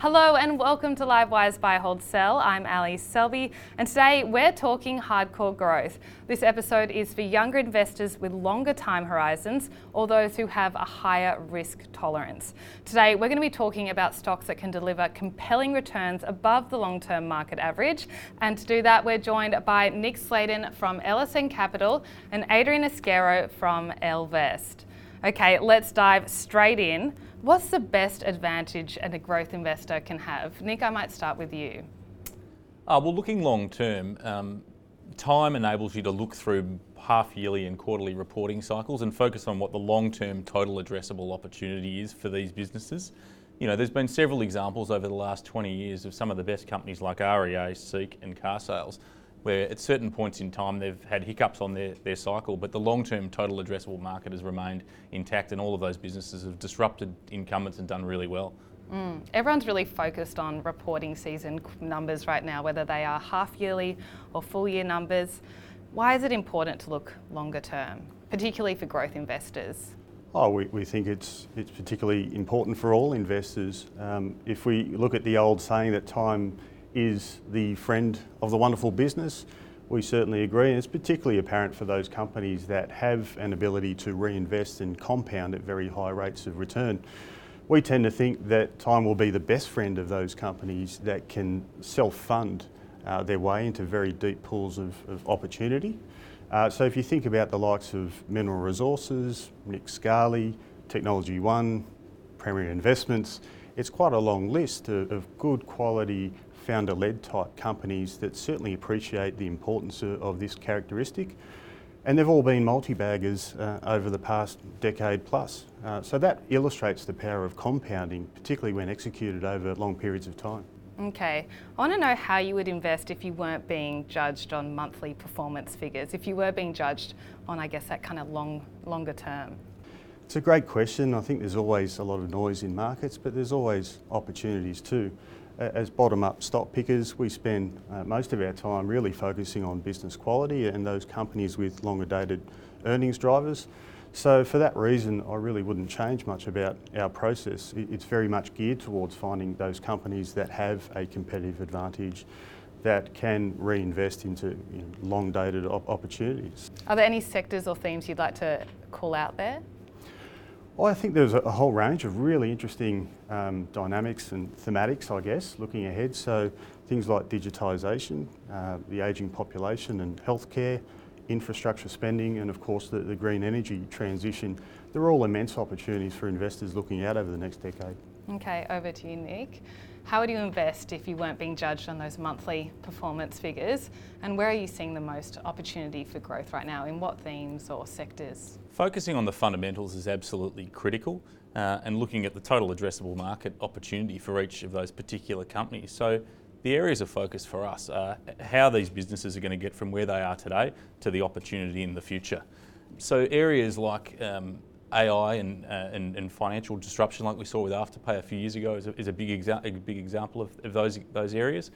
Hello and welcome to Livewire's Buy Hold Sell. I'm Ally Selby and today we're talking hardcore growth. This episode is for younger investors with longer time horizons or those who have a higher risk tolerance. Today we're going to be talking about stocks that can deliver compelling returns above the long-term market average and to do that we're joined by Nick Sladen from LSN Capital and Adrian Ezquerro from Elvest. Okay, let's dive straight in. What's the best advantage a growth investor can have? Nick, I might start with you. Uh, well, looking long term, um, time enables you to look through half yearly and quarterly reporting cycles and focus on what the long term total addressable opportunity is for these businesses. You know, there's been several examples over the last 20 years of some of the best companies like REA, Seek, and Carsales where at certain points in time they've had hiccups on their, their cycle, but the long term total addressable market has remained intact, and all of those businesses have disrupted incumbents and done really well. Mm. Everyone's really focused on reporting season numbers right now, whether they are half yearly or full year numbers. Why is it important to look longer term, particularly for growth investors? Oh, we, we think it's, it's particularly important for all investors. Um, if we look at the old saying that time is the friend of the wonderful business. We certainly agree, and it's particularly apparent for those companies that have an ability to reinvest and compound at very high rates of return. We tend to think that time will be the best friend of those companies that can self fund uh, their way into very deep pools of, of opportunity. Uh, so, if you think about the likes of Mineral Resources, Nick Scali, Technology One, Premier Investments, it's quite a long list of, of good quality founder led type companies that certainly appreciate the importance of, of this characteristic. And they've all been multi baggers uh, over the past decade plus. Uh, so that illustrates the power of compounding, particularly when executed over long periods of time. Okay, I want to know how you would invest if you weren't being judged on monthly performance figures, if you were being judged on, I guess, that kind of long, longer term. It's a great question. I think there's always a lot of noise in markets, but there's always opportunities too as bottom-up stock pickers, we spend uh, most of our time really focusing on business quality and those companies with longer dated earnings drivers. So for that reason, I really wouldn't change much about our process. It's very much geared towards finding those companies that have a competitive advantage that can reinvest into you know, long dated op- opportunities. Are there any sectors or themes you'd like to call out there? Well, I think there's a whole range of really interesting um, dynamics and thematics, I guess, looking ahead. So things like digitisation, uh, the ageing population and healthcare, infrastructure spending, and of course the, the green energy transition. They're all immense opportunities for investors looking out over the next decade. Okay, over to you, Nick. How would you invest if you weren't being judged on those monthly performance figures? And where are you seeing the most opportunity for growth right now? In what themes or sectors? Focusing on the fundamentals is absolutely critical uh, and looking at the total addressable market opportunity for each of those particular companies. So the areas of focus for us are how these businesses are going to get from where they are today to the opportunity in the future. So areas like um, AI and, uh, and, and, financial disruption, like we saw with Afterpay a few years ago, is a, is a big, exa- a big example of, of, those, those areas.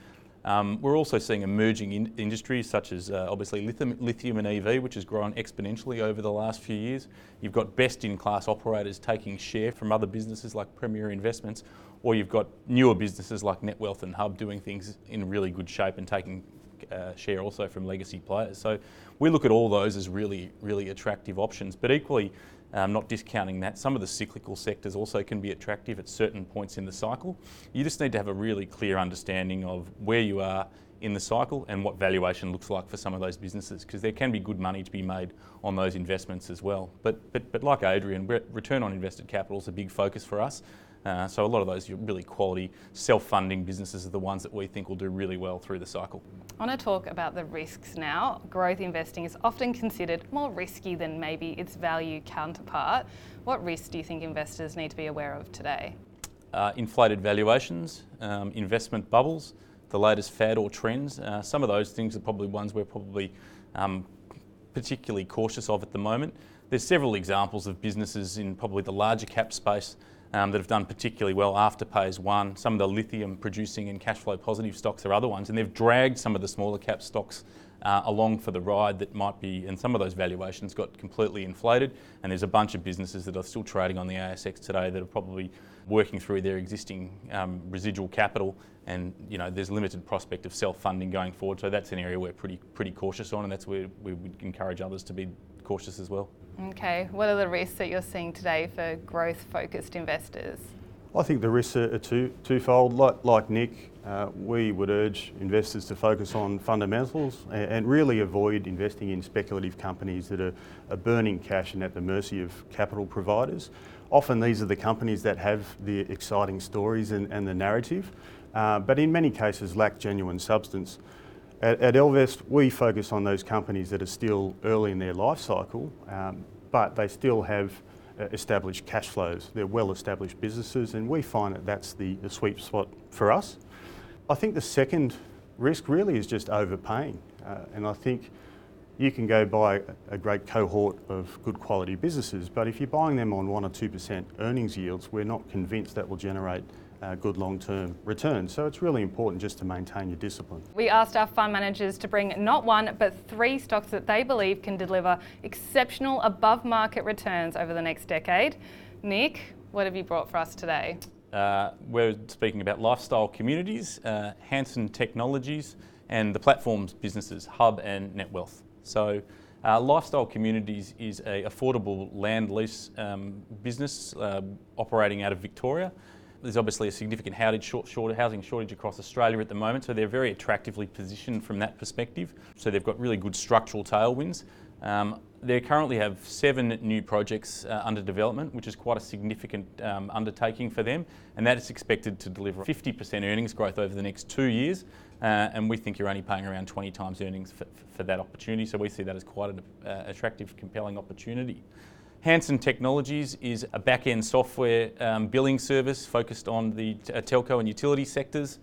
Um, we're also seeing emerging in industries such as uh, obviously lithium, lithium, and EV, which has grown exponentially over the last few years. You've got best in class operators taking share from other businesses like Premier Investments, or you've got newer businesses like Netwealth and Hub doing things in really good shape and taking uh, share also from legacy players. So we look at all those as really, really attractive options. But equally, um, not discounting that. Some of the cyclical sectors also can be attractive at certain points in the cycle. You just need to have a really clear understanding of where you are in the cycle and what valuation looks like for some of those businesses because there can be good money to be made on those investments as well. But, but, but like Adrian, return on invested capital is a big focus for us. Uh, so a lot of those really quality self-funding businesses are the ones that we think will do really well through the cycle. I want to talk about the risks now. Growth investing is often considered more risky than maybe its value counterpart. What risks do you think investors need to be aware of today? Uh, inflated valuations, um, investment bubbles, the latest fad or trends. Uh, some of those things are probably ones we're probably um, particularly cautious of at the moment. There's several examples of businesses in probably the larger cap space um, that have done particularly well. Afterpay is one. Some of the lithium producing and cash flow positive stocks are other ones, and they've dragged some of the smaller cap stocks uh, along for the ride that might be, and some of those valuations got completely inflated. And there's a bunch of businesses that are still trading on the ASX today that are probably working through their existing um, residual capital, and you know there's limited prospect of self-funding going forward. So that's an area we're pretty pretty cautious on, and that's where we would encourage others to be cautious as well. Okay, what are the risks that you're seeing today for growth-focused investors? I think the risks are two, twofold. Like, like Nick, uh, we would urge investors to focus on fundamentals and, and really avoid investing in speculative companies that are, are, burning cash and at the mercy of capital providers. Often these are the companies that have the exciting stories and, and the narrative, uh, but in many cases lack genuine substance. At, at Elvest, we focus on those companies that are still early in their life cycle, um, but they still have uh, established cash flows. They're well established businesses, and we find that that's the, the sweet spot for us. I think the second risk really is just overpaying, uh, and I think you can go buy a great cohort of good quality businesses, but if you're buying them on 1 or 2% earnings yields, we're not convinced that will generate uh, good long-term returns. So it's really important just to maintain your discipline. We asked our fund managers to bring not one but three stocks that they believe can deliver exceptional above-market returns over the next decade. Nick, what have you brought for us today? Uh, we're speaking about lifestyle communities, uh, Hansen Technologies, and the platforms businesses Hub and Netwealth. So. Uh, lifestyle Communities is a affordable land lease um, business uh, operating out of Victoria there's obviously a significant housing shortage across Australia at the moment, so they're very attractively positioned from that perspective. So they've got really good structural tailwinds. Um, they currently have seven new projects uh, under development, which is quite a significant um, undertaking for them, and that is expected to deliver 50% earnings growth over the next two years. Uh, and we think you're only paying around 20 times earnings for, for that opportunity, so we see that as quite an uh, attractive, compelling opportunity. Hansen Technologies is a back-end software um, billing service focused on the uh, telco and utility sectors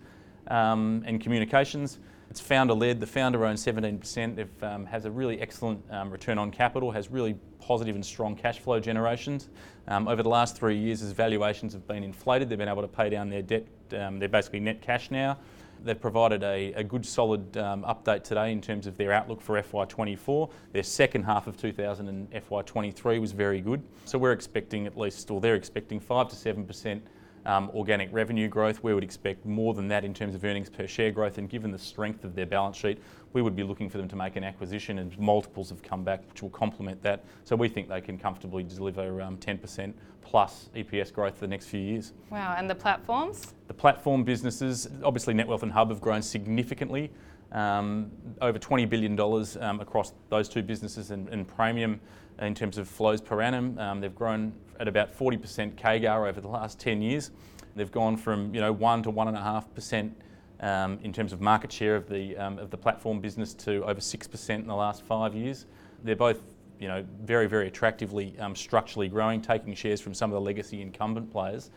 um, and communications. It's founder-led. The founder owns 17%. It um, has a really excellent um, return on capital, has really positive and strong cash flow generations. Um, over the last three years, as valuations have been inflated, they've been able to pay down their debt. Um, they're basically net cash now. They've provided a, a good solid um, update today in terms of their outlook for FY24. Their second half of 2000 and FY23 was very good. So we're expecting at least, or they're expecting 5 to 7% um, organic revenue growth. We would expect more than that in terms of earnings per share growth, and given the strength of their balance sheet, we would be looking for them to make an acquisition, and multiples have come back, which will complement that. So we think they can comfortably deliver um, 10% plus EPS growth for the next few years. Wow, and the platforms? The platform businesses, obviously Netwealth and Hub have grown significantly. Um, over $20 billion um, across those two businesses in, and, Praemium in terms of flows per annum. Um, they've grown at about 40% CAGR over the last 10 years. They've gone from you know one to one and a half percent um, in terms of market share of the um, of the platform business to over six percent in the last five years. They're both you know very very attractively um, structurally growing, taking shares from some of the legacy incumbent players,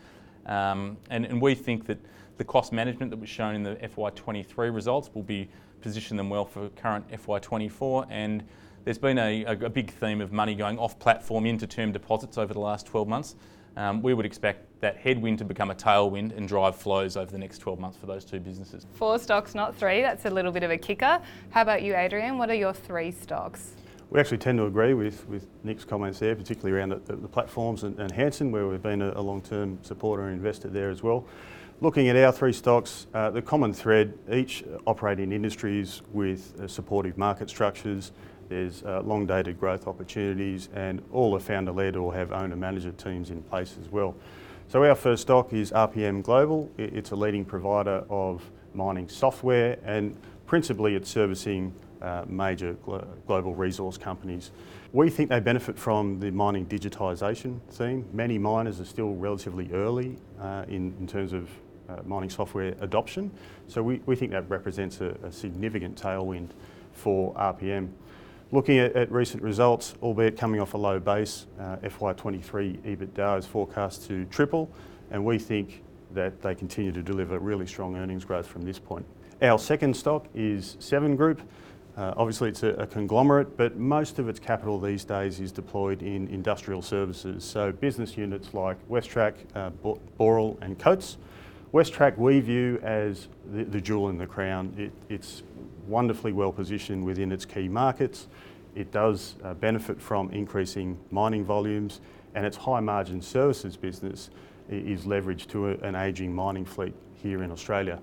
and and we think that the cost management that was shown in the FY23 results will be position them well for current FY24 and there's been a, a, big theme of money going off platform into term deposits over the last 12 months. Um, we would expect that headwind to become a tailwind and drive flows over the next 12 months for those two businesses. Four stocks, not three. That's a little bit of a kicker. How about you, Adrian? What are your three stocks? We actually tend to agree with, with Nick's comments there, particularly around the, the, the platforms and, and Hansen, where we've been a, a long-term supporter and investor there as well. Looking at our three stocks, uh, the common thread, each operate in industries with uh, supportive market structures, there's uh, long dated growth opportunities and all are founder led or have owner manager teams in place as well. So our first stock is RPM Global. It's a leading provider of mining software and principally it's servicing uh, major glo- global resource companies. We think they benefit from the mining digitisation theme. Many miners are still relatively early uh, in, in terms of uh, mining software adoption, so we, we think that represents a, a significant tailwind for RPM. Looking at, at, recent results, albeit coming off a low base, uh, FY23 EBITDA is forecast to triple, and we think that they continue to deliver really strong earnings growth from this point. Our second stock is Seven Group. Uh, obviously, it's a, a, conglomerate, but most of its capital these days is deployed in industrial services. So, business units like WesTrac, uh, Boral, and Coates. WesTrac we view as the, the jewel in the crown. It, it's wonderfully well positioned within its key markets. It does uh, benefit from increasing mining volumes, and its high margin services business is leveraged to a, an ageing mining fleet here in Australia.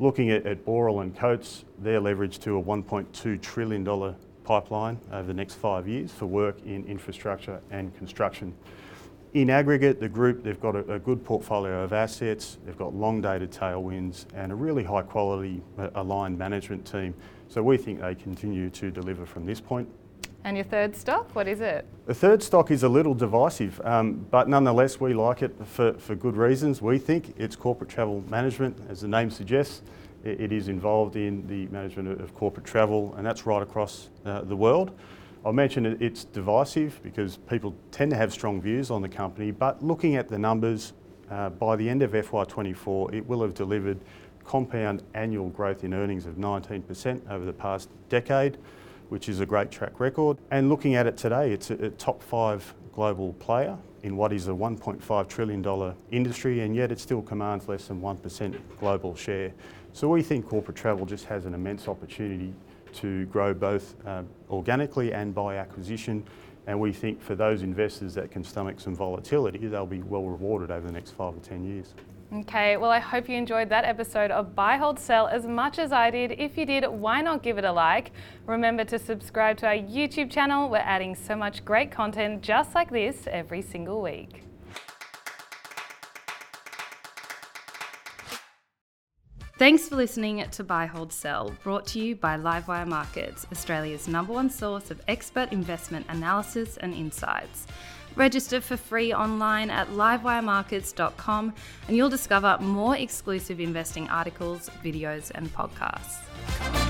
Looking at, at Boral and Coates, they're leveraged to a $1.2 trillion pipeline over the next five years for work in infrastructure and construction. In aggregate, the group, they've got a, a good portfolio of assets, they've got long dated tailwinds and a really high quality uh, aligned management team. So we think they continue to deliver from this point. And your third stock, what is it? The third stock is a little divisive, um, but nonetheless, we like it for, for good reasons. We think it's corporate travel management, as the name suggests. It, it is involved in the management of corporate travel, and that's right across uh, the world. I mentioned it, it's divisive because people tend to have strong views on the company, but looking at the numbers, uh, by the end of FY24, it will have delivered compound annual growth in earnings of 19% over the past decade which is a great track record. And looking at it today, it's a, a top five global player in what is a $1.5 trillion industry, and yet it still commands less than 1% global share. So we think corporate travel just has an immense opportunity to grow both uh, organically and by acquisition. And we think for those investors that can stomach some volatility, they'll be well rewarded over the next five or 10 years. Okay, well, I hope you enjoyed that episode of Buy, Hold, Sell as much as I did. If you did, why not give it a like? Remember to subscribe to our YouTube channel. We're adding so much great content just like this every single week. Thanks for listening to Buy, Hold, Sell, brought to you by Livewire Markets, Australia's number one source of expert investment analysis and insights. Register for free online at livewiremarkets.com and you'll discover more exclusive investing articles, videos, and podcasts.